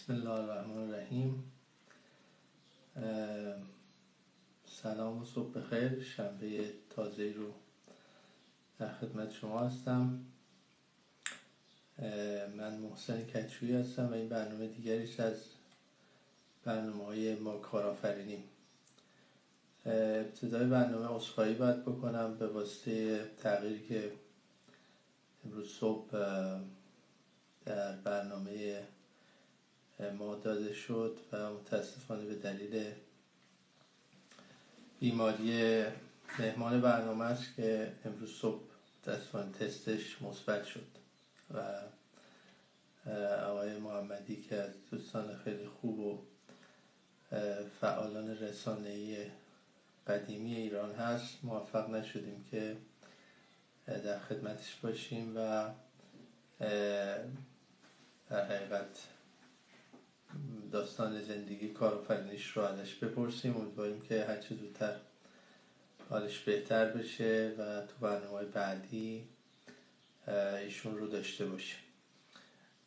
بسم الله الرحمن الرحیم. سلام و صبح بخیر. شنبه تازه رو در خدمت شما هستم. من محسن کچوی هستم و این برنامه دیگریش از برنامه های ما کارآفرینیم ابتدای برنامه اصخایی باید بکنم به واسطه تغییری که امروز صبح در برنامه ما داده شد و متاسفانه به دلیل بیماری مهمان برنامه است که امروز صبح متاسفانه تستش مثبت شد و آقای محمدی که از دوستان خیلی خوب و فعالان رسانه‌ای قدیمی ایران هست موفق نشدیم که در خدمتش باشیم و در حقیقت داستان زندگی کارآفرینیش رو ازش بپرسیم. امیدواریم که هرچه زودتر حالش بهتر بشه و تو برنامه بعدی ایشون رو داشته باشه.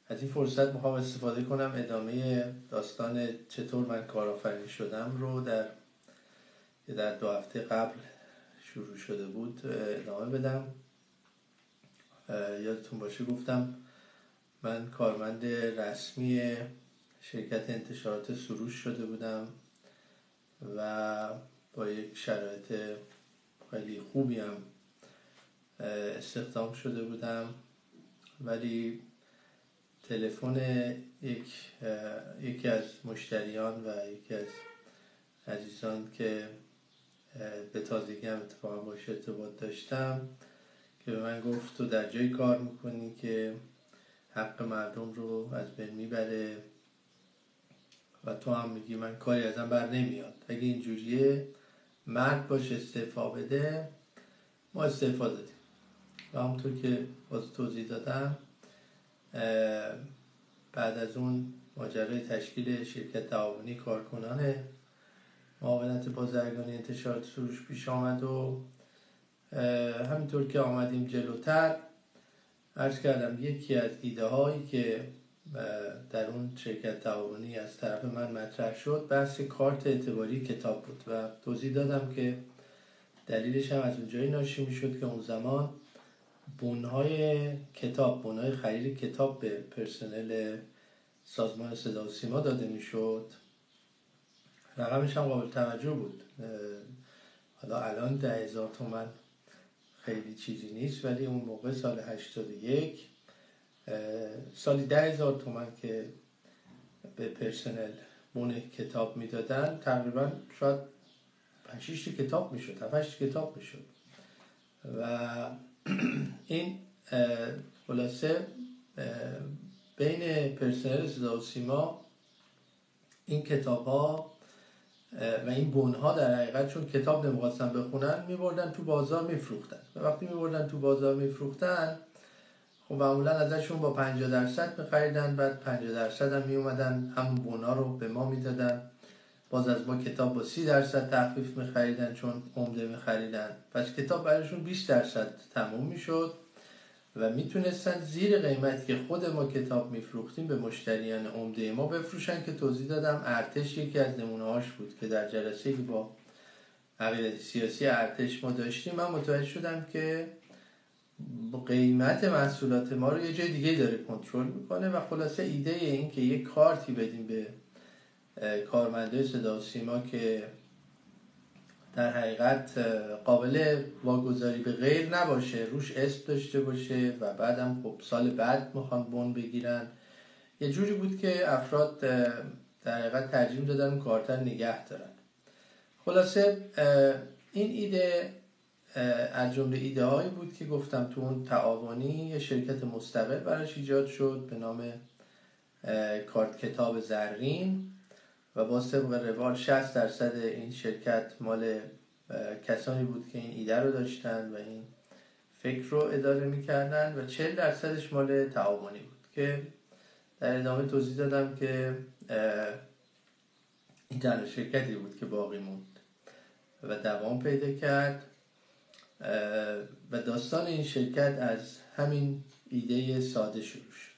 از این فرصت می‌خوام استفاده کنم ادامه داستان چطور من کارآفرین شدم رو در در دو هفته قبل شروع شده بود ادامه بدم. یادتون باشه گفتم من کارمند رسمی شرکت انتشارات سروش شده بودم و با یک شرایط خیلی خوبی هم استخدام شده بودم. ولی تلفن یک یکی از مشتریان و یکی از عزیزان که به تازگی هم اتفاقا باش ارتباط داشتم که به من گفت تو در جایی کار می‌کنی که حق مردم رو از بین می‌بره. و تو هم میگی من کاری ازم بر نمیاد. اگه اینجوریه مرد باش استعفا بده ما استعفا دادیم. و همونطور که باز توضیح دادم بعد از اون ماجرای تشکیل شرکت تعاونی کارکنان معاونت بازرگانی انتشارات سروش پیش آمد و همینطور که آمدیم جلوتر ارز کردم یکی از ایده هایی که در اون شرکت تعاونی از طرف من مطرح شد. بحث کارت اعتباری کتاب بود و توضیح دادم که دلیلش هم از اونجایی ناشی می شد که اون زمان بونهای کتاب بونهای خرید کتاب به پرسنل سازمان صدا و سیما داده می شد رقمش هم قابل توجه بود. حالا الان ده هزار تومن خیلی چیزی نیست ولی اون موقع سال 81 سالی ده هزار تومن که به پرسنل بون کتاب می‌دادن تقریبا شاید 5 کتاب می‌شد 7 کتاب می‌شد. و این خلاصه بین پرسنل صدا و سیما این کتاب ها و این بون ها در حقیقت چون کتاب نمی‌خواستن بخونن میبردن تو بازار میفروختن. و وقتی میبردن تو بازار میفروختن خب معمولا ازشون با 50 درصد میخریدن بعد 50 درصد هم میومدن همون بونا رو به ما می‌دادن. باز از ما کتاب با 30 درصد تخفیف میخریدن چون عمده میخریدن. پس کتاب برایشون 20 درصد تموم می‌شد و می‌تونستن زیر قیمتی که خود ما کتاب میفروختیم به مشتریان عمده ما بفروشن که توضیح دادم ارتش یکی از نمونه هاش بود که در جلسه با عقیدت سیاسی ارتش ما داشتیم. من متوجه شدم که قیمت محصولات ما رو یه جای دیگه داره کنترل می‌کنه و خلاصه ایده این که یه کارتی بدیم به کارمنده صدا و سیما که در حقیقت قابل واگذاری به غیر نباشه روش اسم داشته باشه و بعدم خب سال بعد می‌خوان بون بگیرن. یه جوری بود که افراد در حقیقت ترجیم دادن کارتر نگه دارن. خلاصه این ایده از جمله ایده هایی بود که گفتم تو اون تعاونی یه شرکت مستقل براش ایجاد شد به نام کارت کتاب زرین و با طبق روال 60 درصد این شرکت مال کسانی بود که این ایده رو داشتن و این فکر رو اداره می‌کردن و 40 درصدش مال تعاونی بود که در ادامه توضیح دادم که این تنها شرکتی بود که باقی موند و دوام پیدا کرد. و داستان این شرکت از همین ایده ساده شروع شد.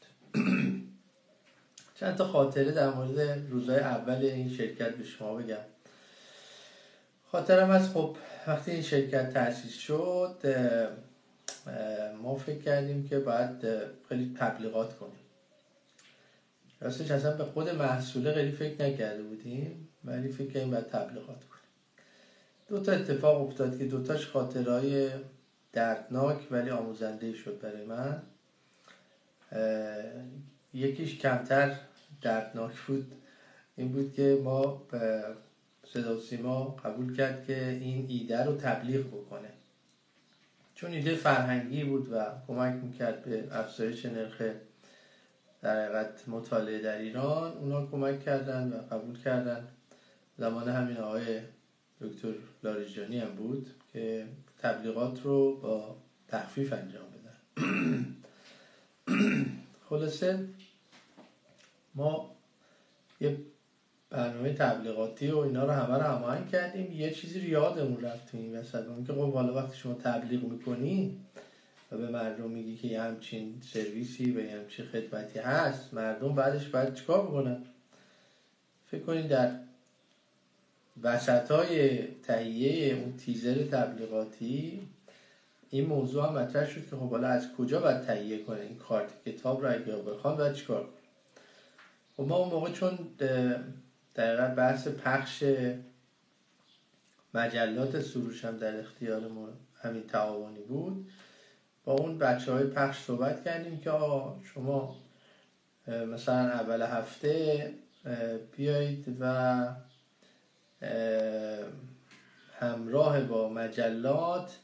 چند تا خاطره در مورد روزهای اول این شرکت به شما بگم. خاطرم از خب وقتی این شرکت تأسیس شد ما فکر کردیم که باید خیلی تبلیغات کنیم. راستش اصلا به خود محصوله خیلی فکر نکرده بودیم ولی فکر کردیم باید تبلیغات کنیم. دو تا اتفاق افتاد که دوتاش خاطرهای دردناک ولی آموزنده شد برای من. یکیش کمتر دردناک بود. این بود که ما صدا سیما قبول کرد که این ایده رو تبلیغ بکنه. چون ایده فرهنگی بود و کمک می‌کرد به افزایش نرخ در حقیقت مطالعه در ایران اونا کمک کردن و قبول کردن. زمان همین آقای دکتر لاریجانی هم بود که تبلیغات رو با تخفیف انجام بدن. خلاصه ما یه برنامه تبلیغاتی و اینا رو همه رو هماهنگ کردیم. یه چیزی رو یادمون رفت تو این وسط. که خب حالا وقتی شما تبلیغ می‌کنی و به مردم میگی که یه همچین سرویسی و یه همچین خدمتی هست مردم بعدش باید چیکار بکنن؟ فکر کنید در وسط های تهیه اون تیزر تبلیغاتی این موضوع هم مطرح شد که خب حالا از کجا باید تهیه کنه این کارت کتاب رو اگه بخوان باید چیکار خب ما اون موقع چون دقیقا بحث پخش مجلات سروش هم در اختیار ما همین تعاونی بود با اون بچه های پخش صحبت کردیم که آقا شما مثلا اول هفته بیایید و همراه با مجلات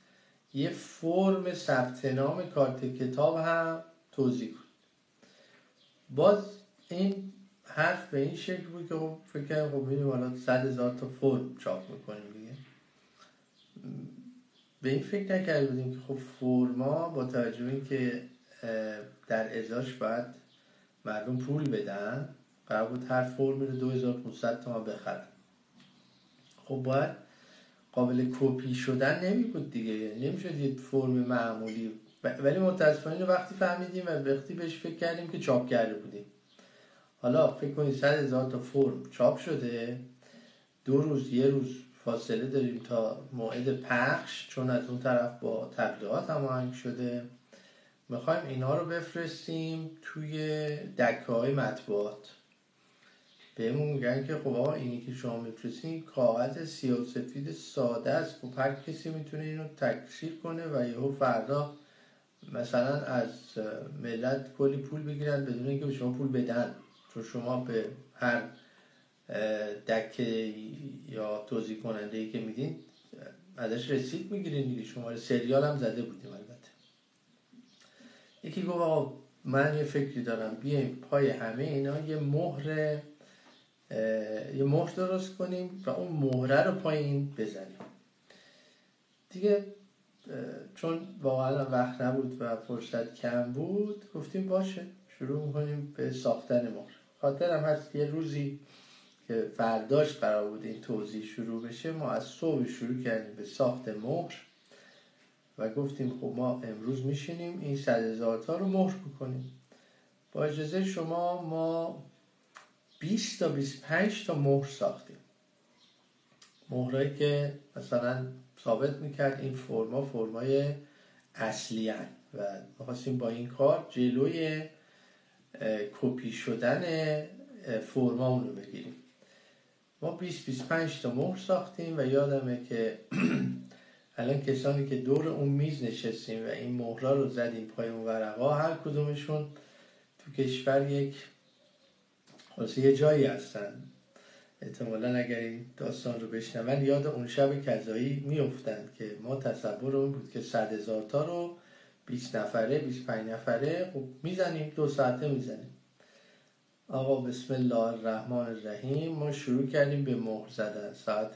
یه فرم ثبت نام کارت کتاب هم توضیح کنید باز این حرف به این شکل بود که خب فکر خب میریم حالا صد هزار تا فرم چاپ می‌کنیم دیگه. به این فکر نکرده بودیم که خب فرما با توجه این که در ازاش باید مردم پول بدن قرار بود هر فرمی رو 2500 تومن بخرن. خب باید قابل کپی شدن نمی بود دیگه نمی‌شد یه فرم معمولی. ولی متاسفانه وقتی فهمیدیم و وقتی بهش فکر کردیم که چاپ کرده بودیم. حالا فکر کنید صد هزار تا فرم چاپ شده. دو روز یه روز فاصله داریم تا موعد پخش چون از اون طرف با تبلیغات هماهنگ شده. می‌خوایم اینا رو بفرستیم توی دکه های مطبوعات. بهمون میگن که خب آقا اینی که شما میفرستین کاغذ سیاه سفید ساده است. خب هر کسی می‌تونه اینو تکثیر کنه و یهو فردا مثلا از ملت کلی پول بگیرن بدون اینکه به شما پول بدن. چون شما به هر دکه یا توضیح کننده ای که میدین ازش رسید می‌گیرین دیگه. شما سریال هم زده بودیم البته. یکی گفت آقا من یه فکری دارم. بیایم پای همه اینا یه مهر یه مهر درست کنیم و اون مهره رو پایین بزنیم. دیگه چون واقعا وقت نبود و فرصت کم بود گفتیم باشه شروع می‌کنیم به ساختن مهر. خاطرم هست یه روزی که فرداش قرار بود این توضیح شروع بشه ما از صبح شروع کردیم به ساخت مهر و گفتیم خب ما امروز میشینیم این صد هزار تا رو مهر بکنیم. با اجازه شما ما 20 تا 25 تا مهر ساختیم. مهرایی که مثلا ثابت می‌کرد این فرما فرمای اصلی هن و می‌خواستیم با این کار جلوی کپی شدن فرما رو بگیریم. ما 20 25 تا مهر ساختیم و یادمه که الان کسانی که دور اون میز نشستیم و این مهرا رو زدیم پای اون ورقا هر کدومشون تو کشور یک خلاصه یه جایی هستن. احتمالا اگر این داستان رو بشنون یاد اون شب کذایی میفتند که ما تصور اون بود که صد هزار تا رو 20 نفره 25 نفره خب می‌زنیم دو ساعته می‌زنیم. آقا بسم الله الرحمن الرحیم. ما شروع کردیم به مهر زدن. ساعت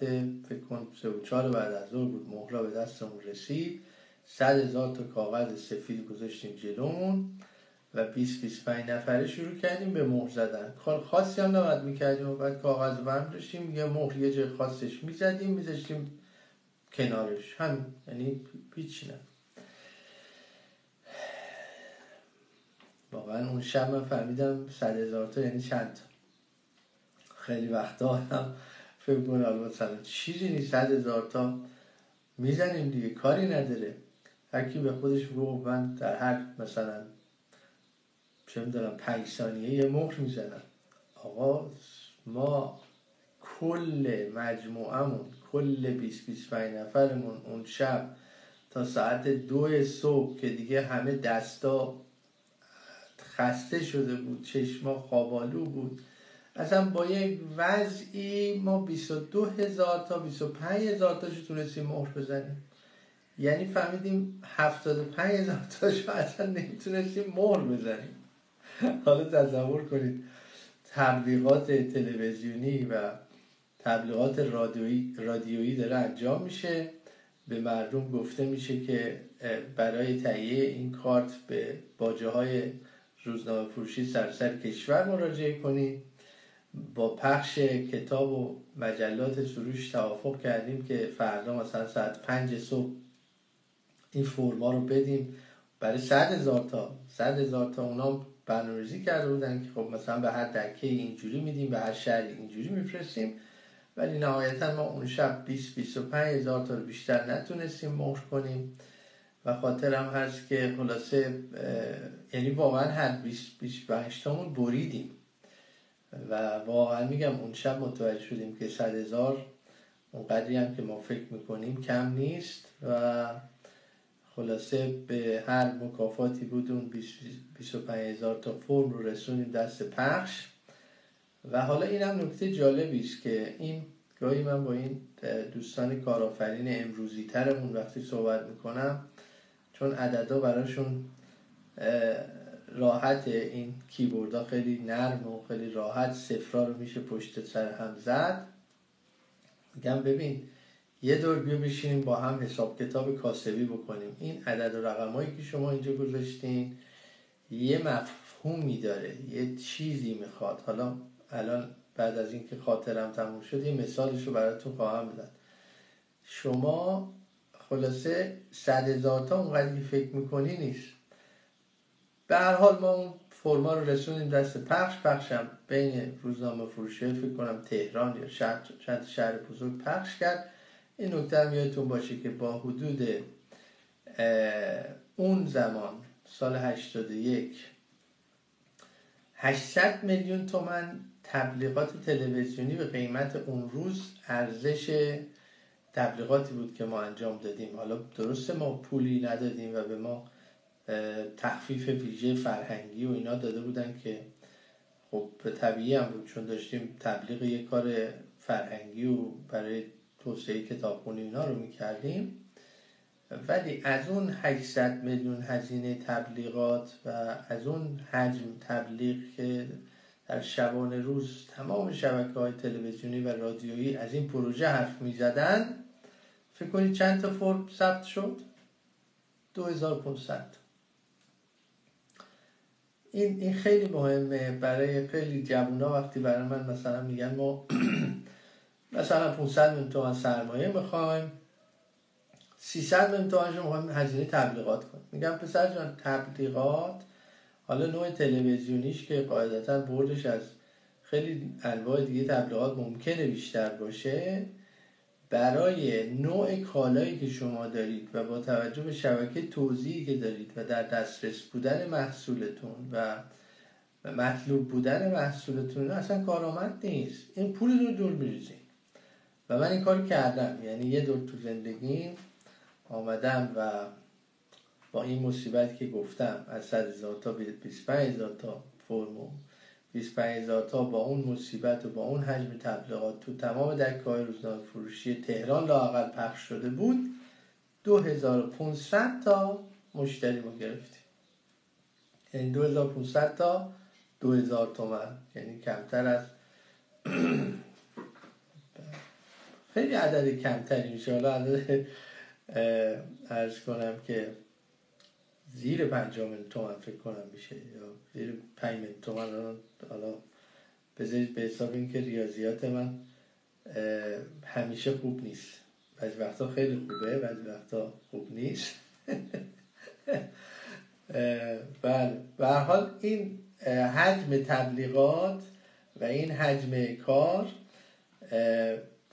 فکر کن سه و چهار بعد از ظهر بود مهرا به دستمون رسید. صد هزار تا کاغذ سفید گذاشتیم جلومون. و 20 25 نفره شروع کردیم به مهر زدن. کار خاصی هم نباید می‌کردیم و بعد کاغذ برم داشتیم. یه مهر یه جای خاصش می‌زدیم میذاشتیم کنارش. هم یعنی پیچ نه. واقعا اون شب من فهمیدم صد هزار تا یعنی چند تا. خیلی وقتا هم فکر کنم مثلا چیزی نیست. صد هزار تا می‌زنیم دیگه. کاری نداره. هر کی به خودش میگه من در هر مثلا چه می‌دونم پنج ثانیه یه مهر می‌زنم. آقا ما کل مجموعمون کل 20 25 نفرمون اون شب تا ساعت دو صبح که دیگه همه دستا خسته شده بود چشما خوابالو بود. اصلا با یک وضعی ما 22 هزار تا 25 هزار تاشو تونستیم مهر بزنیم. یعنی فهمیدیم 75 هزار تاشو اصلا نمی‌تونستیم مهر بزنیم. حالا تصور کنید تبلیغات تلویزیونی و تبلیغات رادیویی, رادیویی داره انجام میشه. به مردم گفته میشه که برای تهیه این کارت به باجه های روزنامه فروشی سرسر کشور مراجعه کنید با پخش کتاب و مجلات سروش توافق کردیم که فردا مثلا ساعت پنج صبح این فرما رو بدیم. برای صد هزار تا صد هزار تا اونا برنامه‌ریزی کرده بودن که خب مثلا به هر دکه اینجوری میدیم به هر شهر اینجوری میفرستیم. ولی نهایتا ما اون شب 20 25 هزار تا بیشتر نتونستیم مهر کنیم. و خاطرم هست که خلاصه یعنی واقعا هر 20 25 تامون بریدیم. و واقعا میگم اون شب متوجه شدیم که صد هزار اونقدری هم که ما فکر می‌کنیم کم نیست و خلاصه به هر مکافاتی بود اون 25 هزار تا فرم رو رسونیم دست پخش. و حالا این هم نکته جالبی است که این گاهی من با این دوستان کارآفرین امروزی ترمون وقتی صحبت می‌کنم چون عددا براشون راحت این کیبوردها خیلی نرم و خیلی راحت صفرا رو میشه پشت سر هم زد. میگم ببین یه دور بیا بشینیم با هم حساب کتاب کاسبی بکنیم. این عدد و رقمایی که شما اینجا گذاشتین یه مفهومی داره یه چیزی می‌خواد. حالا الان بعد از اینکه خاطرم تموم شد یه مثالش رو براتون خواهم بدم شما خلاصه صد هزار تا اونقدر فکر می‌کنی نیست. به هر حال ما اون فرما رو رسونیم دست پخش. پخشم بین روزنامه فروشه فکر کنم تهران یا چند شهر بزرگ پخش کرد. این نکته هم یادتون باشه که با حدود اون زمان سال 81 800 میلیون تومن تبلیغات تلویزیونی به قیمت اون روز ارزش تبلیغاتی بود که ما انجام دادیم. حالا درسته ما پولی ندادیم و به ما تخفیف ویژه فرهنگی و اینا داده بودن که خب طبیعی هم بود چون داشتیم تبلیغ یک کار فرهنگی و برای توسعه کتابخونی اینا رو می‌کردیم. ولی از اون 800 میلیون هزینه تبلیغات و از اون حجم تبلیغ که در شبانه روز تمام شبکه های تلویزیونی و رادیویی از این پروژه حرف می زدن فکر کنید چند تا فرم ثبت شد؟ 2500 این این خیلی مهمه. برای خیلی جوونا وقتی برای من مثلا میگن ما مثلا 500 میلیون تومن سرمایه می‌خوایم. 300 میلیون تومنش می‌خوایم هزینه تبلیغات کنیم. میگم پسر جان تبلیغات حالا نوع تلویزیونیش که قاعدتا بردش از خیلی انواع دیگه تبلیغات ممکنه بیشتر باشه برای نوع کالایی که شما دارید و با توجه به شبکه توضیحی که دارید و در دسترس بودن محصولتون و مطلوب بودن محصولتون اصلا کارآمد نیست. این پول رو دور میریزید. و من این کار کردم. یعنی یه دور تو زندگیم آمدم و با این مصیبت که گفتم از 100 هزار تا 25 هزار تا فرمو 25 هزار تا با اون مصیبت و با اون حجم تبلیغات تو تمام دکه های روزنامه فروشی تهران لاقل پخش شده بود 2500 تا مشتری ما گرفتیم. یعنی 2500 تا 2000 تومن. یعنی کمتر از خیلی عدد کمتری میشه. حالا عدد ارز کنم که زیر پنجاه میلیون تومن فکر کنم میشه یا زیر پنج میلیون تومن حالا بذارید به حساب اینکه ریاضیات من همیشه خوب نیست. بعضی وقتا خیلی خوبه بعضی وقتا خوب نیست. بله. به حال این حجم تبلیغات و این حجم کار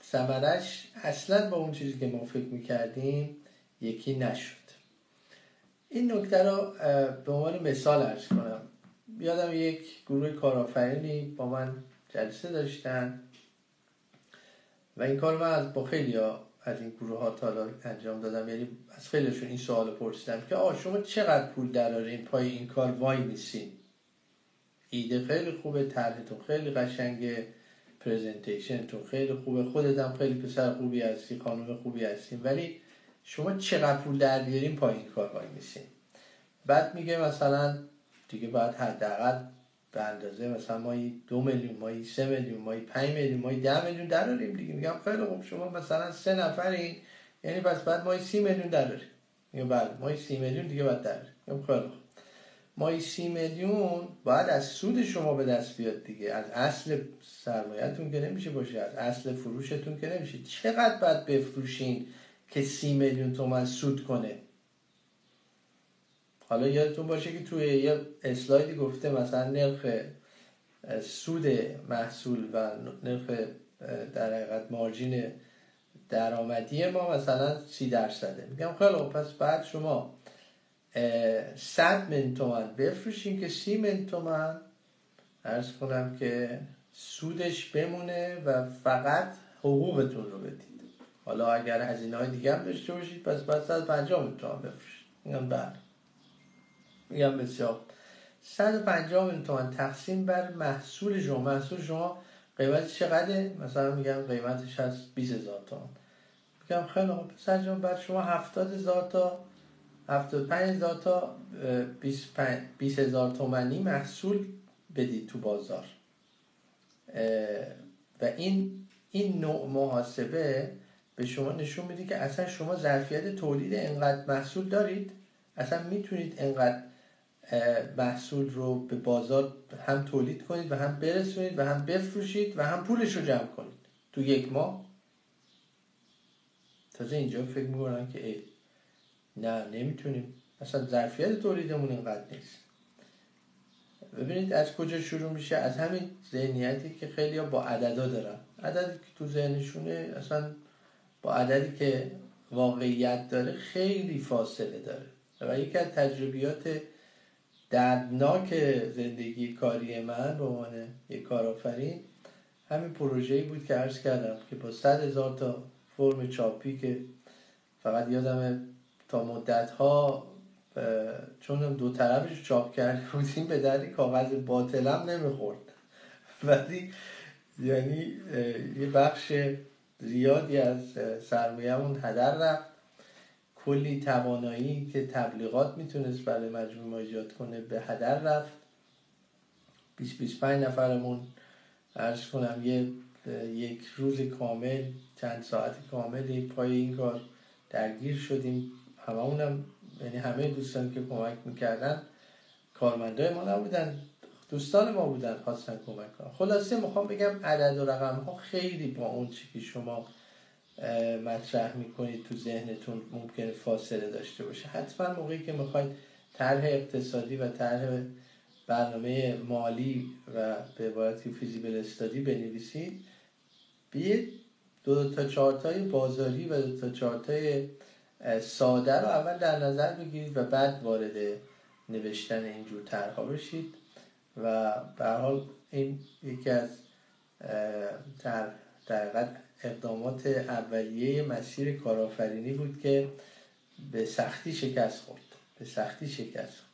سمرش اصلا با اون چیزی که ما فکر می‌کردیم یکی نشد. این نکته رو به عنوان مثال ارز کنم. یادم یک گروه کارآفرینی با من جلسه داشتن و این کار من از با خیلی از این گروه ها تا انجام دادم. یعنی از خیلیشون این سوال پرسیدم که آه شما چقدر پول درارین پای این کار؟ وای میسین. ایده خیلی خوبه طرحتون خیلی قشنگه. پرزنتیشنتون خیلی خوبه. خودتم خیلی پسر خوبی هستی خانم خوبی هستیم ولی شما چقدر پول در بیارین پای این کار وای میسین بعد میگه مثلا دیگه باید حداقل به اندازه مثلا ما دو میلیون ما سه میلیون ما پنج میلیون ما ده میلیون دراریم دیگه. میگم خیلی خوب. شما مثلا سه نفرین یعنی پس بعد ما سی میلیون دراریم. میگم بله ما سی میلیون دیگه باید دراریم. میگم خیلی خوب. ما سی میلیون باید از سود شما به دست بیاد دیگه. از اصل سرمایهتون که نمیشه باشه از اصل فروشتون که نمیشه. چقدر باید بفروشین که سی میلیون تومن سود کنه؟ حالا یادتون باشه که توی یه اسلایدی گفته مثلا نرخ سود محصول و نرخ در حقیقت مارجین درآمدی ما مثلا سی درصده. میگم خیلی پس بعد شما 100 من تومن. بفروشین که سی من تومن. ارز کنم که سودش بمونه و فقط حقوقتون رو بدید. حالا اگر هزینه های دیگه هم داشته باشید پس بعد 150 من تومن بفروشید. میگم بله. میگم بسیار 150 میلیون تومن تقسیم بر محصول شما. محصول شما قیمتش چقدره؟ مثلا میگم قیمتش هست 20 هزار تومن. میگم خیلی خوب. پسر جان بعد شما 70 هزار تا 75 هزار تا 20 هزار تومنی محصول بدید تو بازار. و این این نوع محاسبه به شما نشون میده که اصلا شما ظرفیت تولید انقدر محصول دارید اصلا می‌تونید انقدر محصول رو به بازار هم تولید کنید و هم برسونید و هم بفروشید و هم پولش رو جمع کنید تو یک ماه. تازه اینجا فکر می‌کنم که نه نمی‌تونیم. اصلا ظرفیت تولیدمون اینقدر نیست. ببینید از کجا شروع میشه؟ از همین ذهنیتی که خیلی با عددا دارن. عددی که تو ذهنشونه اصلا با عددی که واقعیت داره خیلی فاصله داره. و یکی از تجربیات دردناک زندگی کاری من به عنوان یک کارآفرین همین پروژه‌ای بود که عرض کردم که با صد هزار تا فرم چاپی که فقط یادم تا مدت ها چون دو طرفش چاپ کرده بودیم به دردی کاغذ باطلم نمی‌خورد. ولی یعنی یه بخش زیادی از سرمایهمون هدر رفت. کلی توانایی که تبلیغات می‌تونست برای مجموعه ایجاد کنه به هدر رفت. 20 25 نفرمون عرض کنم یه یک روز کامل چند ساعت کاملی پای این کار درگیر شدیم. هممونم یعنی همه دوستان که کمک می‌کردن کارمندای ما نبودن دوستان ما بودن خواستن کمک کنن. خلاصه می‌خوام بگم عدد و رقم ها خیلی با اون چی که شما مطرح می‌کنید تو ذهنتون ممکنه فاصله داشته باشه. حتما موقعی که می‌خواید طرح اقتصادی و طرح برنامه مالی و به عبارتی فیزیبل استادی بنویسید. بیید دو تا چارتای بازاری و دو تا چارتای ساده رو اول در نظر بگیرید و بعد وارد نوشتن اینجور طرحها بشید و به حال این یکی از در اقدامات اولیه مسیر کارآفرینی بود که به سختی شکست خورد به سختی شکست خورد.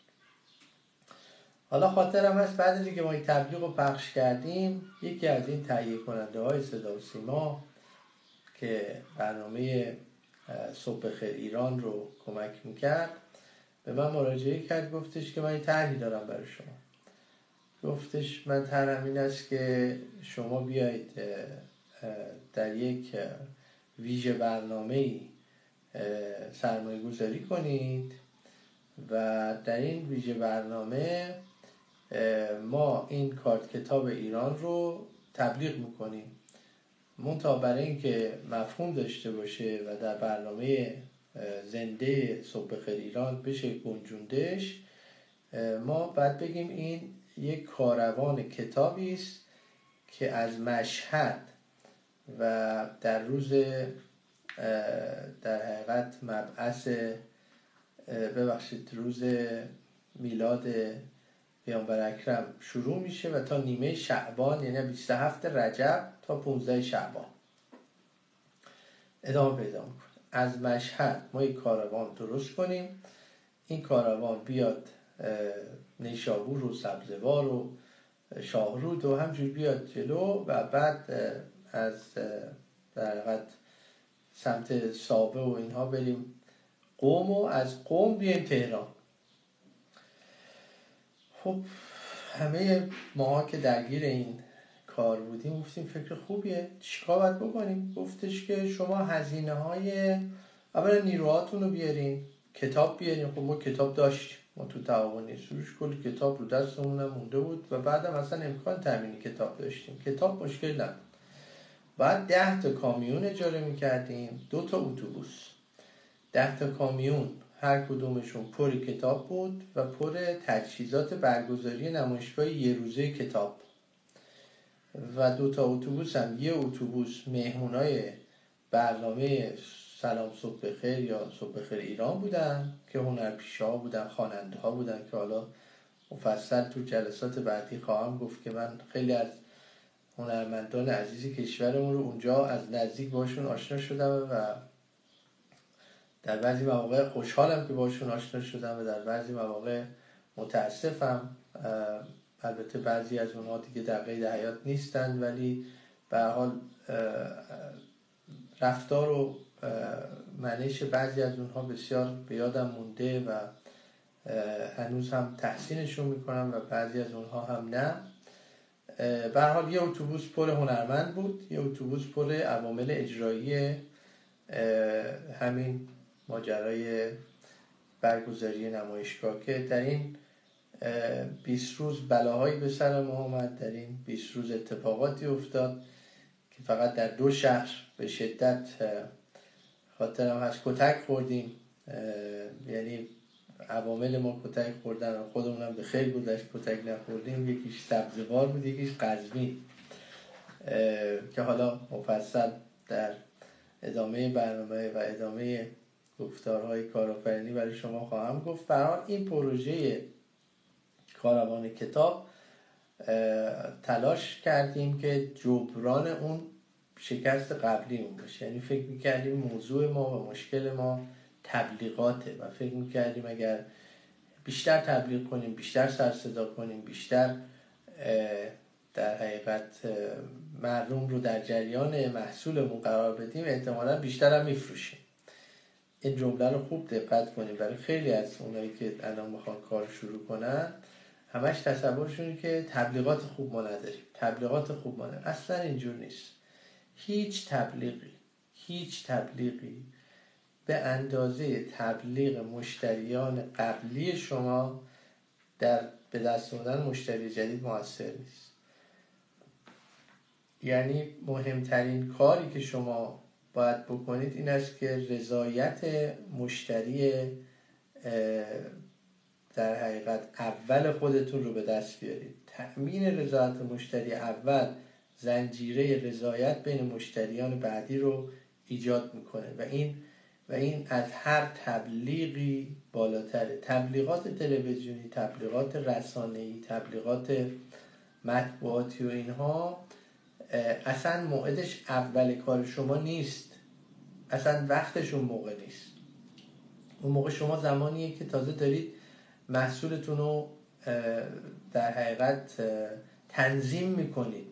حالا خاطرم هست بعد از اینکه ما این تبلیغ رو پخش کردیم یکی از این تهیه کننده های صدا و سیما که برنامه صبح خیر ایران رو کمک می‌کرد. به من مراجعه کرد گفتش که من این طرحی دارم برای شما. گفتش من طرحم این است که شما بیایید در یک ویژه برنامه سرمایه گذاری کنید و در این ویژه برنامه ما این کارت کتاب ایران رو تبلیغ می‌کنیم. منتها برای اینکه مفهوم داشته باشه و در برنامه زنده صبح خیر ایران بشه گنجوندش ما باید بگیم این یک کاروان کتابی است که از مشهد و در روز در حقیقت مبعث ببخشید روز میلاد پیامبر اکرم شروع میشه و تا نیمه شعبان یعنی 27 رجب تا 15 شعبان. ادامه پیدا می‌کنه. از مشهد ما یک کاروان درست کنیم. این کاروان بیاد نیشابور و سبزوار و شاهرود و همجور بیاد جلو و بعد از در سمت سابه و اینها بریم. قوم و از قوم بیایم تهران. خب همه ماها که درگیر این کار بودیم گفتیم فکر خوبیه. چیکار باید بکنیم؟ گفتش که شما هزینه های اولا نیروهاتون رو بیارین کتاب بیارین. خب ما کتاب داشت ما تو تعاونی سروش کلی کتاب رو دستمون مونده بود و بعدم اصلا امکان تامین کتاب داشتیم. کتاب مشکل نبود. بعد ده تا کامیون اجاره می‌کردیم. دو تا اتوبوس. ده تا کامیون. هر کدومشون پر کتاب بود و پر تجهیزات برگزاری نمایشگاه یه روزه کتاب و دو تا اتوبوس هم. یه اتوبوس مهمونای برنامه سلام صبح بخیر یا صبح بخیر ایران بودن که هنرپیشه ها بودن خواننده ها بودن که حالا مفصل تو جلسات بعدی خواهم گفت که من خیلی از هنرمندان عزیز کشورمون رو اونجا از نزدیک باشون آشنا شدم و در بعضی مواقع خوشحالم که باشون آشنا شدم و در بعضی مواقع متاسفم. البته بعضی از اونها دیگه در قید حیات نیستن ولی به حال رفتار و منش بعضی از اونها بسیار به یادم مونده و هنوز هم تحسینشون می‌کنم و بعضی از اونها هم نه. به حال یه اتوبوس پر هنرمند بود یه اتوبوس پر عوامل اجرایی همین ماجرای برگزاری نمایشگاه که در این 20 روز بلاهایی به سر ما آمد. در این 20 روز اتفاقاتی افتاد که فقط در دو شهر به شدت خاطرم هست کتک خوردیم. یعنی عوامل ما کتک خوردن و خودمونم به خیلی گذشت کتک نخوردیم. یکیش سبزوار بود یکیش قزوین. که حالا مفصل در ادامه برنامه و ادامه گفتارهای کارآفرینی برای شما خواهم گفت. برای این پروژه کاروان کتاب تلاش کردیم که جبران اون شکست قبلی اون باشه. یعنی فکر می‌کردیم موضوع ما و مشکل ما تبلیغاته و فکر می‌کردیم اگر بیشتر تبلیغ کنیم بیشتر سر صدا کنیم بیشتر در حقیقت مردم رو در جریان محصولمون قرار بدیم احتمالا بیشتر هم میفروشیم. این جمله رو خوب دقت کنیم. برای خیلی از اونایی که الان می‌خوان کار شروع کنن همش تصورشون که تبلیغات خوب ما نداریم. تبلیغات خوب ما نداریم. اصلا اینجور نیست. هیچ تبلیغی هیچ تبلیغی به اندازه تبلیغ مشتریان قبلی شما در به دست آوردن مشتری جدید موثر نیست. یعنی مهمترین کاری که شما باید بکنید این است که رضایت مشتری در حقیقت اول خودتون رو به دست بیارید. تأمین رضایت مشتری اول زنجیره رضایت بین مشتریان بعدی رو ایجاد می‌کنه و این و این از هر تبلیغی بالاتره. تبلیغات تلویزیونی تبلیغات رسانه‌ای تبلیغات مطبوعاتی و اینها اصلا موعدش اول کار شما نیست. اصلا وقتشون موقع نیست. اون موقع شما زمانیه که تازه دارید محصولتون رو در حقیقت تنظیم می‌کنید.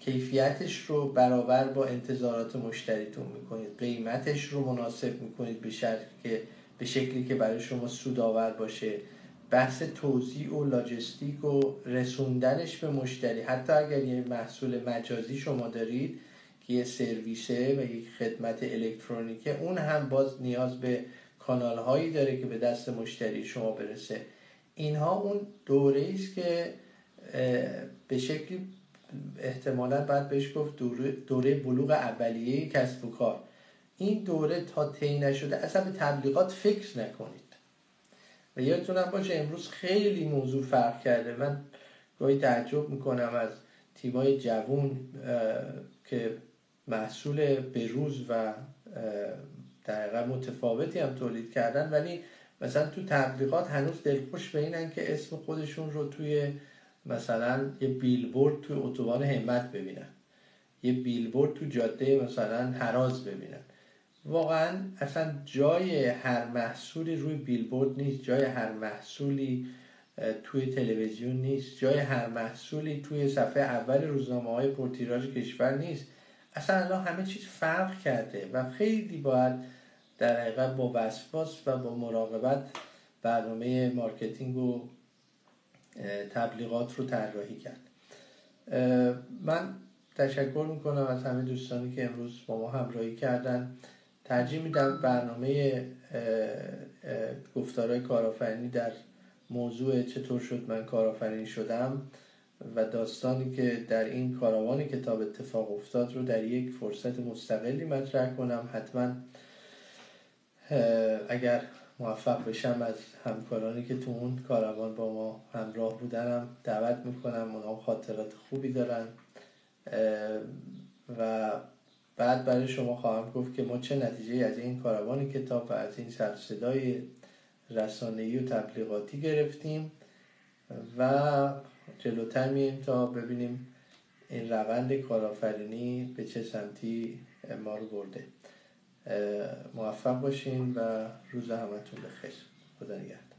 کیفیتش رو برابر با انتظارات مشتریتون می‌کنید. قیمتش رو مناسب می‌کنید به که به شکلی که برای شما سودآور باشه. بحث توضیح و لاجستیک و رسوندنش به مشتری. حتی اگر یه محصول مجازی شما دارید که یه سرویسه و یک خدمت الکترونیکه اون هم باز نیاز به کانال هایی داره که به دست مشتری شما برسه. اینها اون دوره است که به شکلی احتمالا باید بهش گفت دوره, دوره بلوغ اولیه کسب و کار. این دوره تا طی نشده اصلا به تبلیغات فکر نکنید. و یادتونم باشه امروز خیلی موضوع فرق کرده. من گاهی تعجب می‌کنم از تیمای جوون که محصول بروز و در متفاوتی هم تولید کردن ولی مثلا تو تبلیغات هنوز دلخوش به اینن که اسم خودشون رو توی مثلا یه بیلبورد توی اتوبان همت ببینن. یه بیلبورد تو جاده مثلا هراز ببینن. واقعا اصلا جای هر محصولی روی بیلبورد نیست جای هر محصولی توی تلویزیون نیست جای هر محصولی توی صفحه اول روزنامه های پرتیراژ کشور نیست. اصلا الان همه چیز فرق کرده و خیلی باید در حقیقت با وسواس و با مراقبت برنامه marketing و تبلیغات رو طراحی کرد. من تشکر می‌کنم از همه دوستانی که امروز با ما همراهی کردن. ترجیح میدم برنامه گفتارهای کارآفرینی در موضوع چطور شد من کارآفرین شدم و داستانی که در این کاروان کتاب اتفاق افتاد رو در یک فرصت مستقلی مطرح کنم. حتما اگر موفق بشم از همکارانی که تو اون کاروان با ما همراه بودنم دعوت می‌کنم اونا خاطرات خوبی دارن. و بعد برای شما خواهم گفت که ما چه نتیجه از این کاروان کتاب و از این سرصدای رسانه‌ای و تبلیغاتی گرفتیم و جلوتر مییم تا ببینیم این روند کارآفرینی به چه سمتی ما رو برده. موفق باشین و روز همتون بخیر. خدا نگهدار.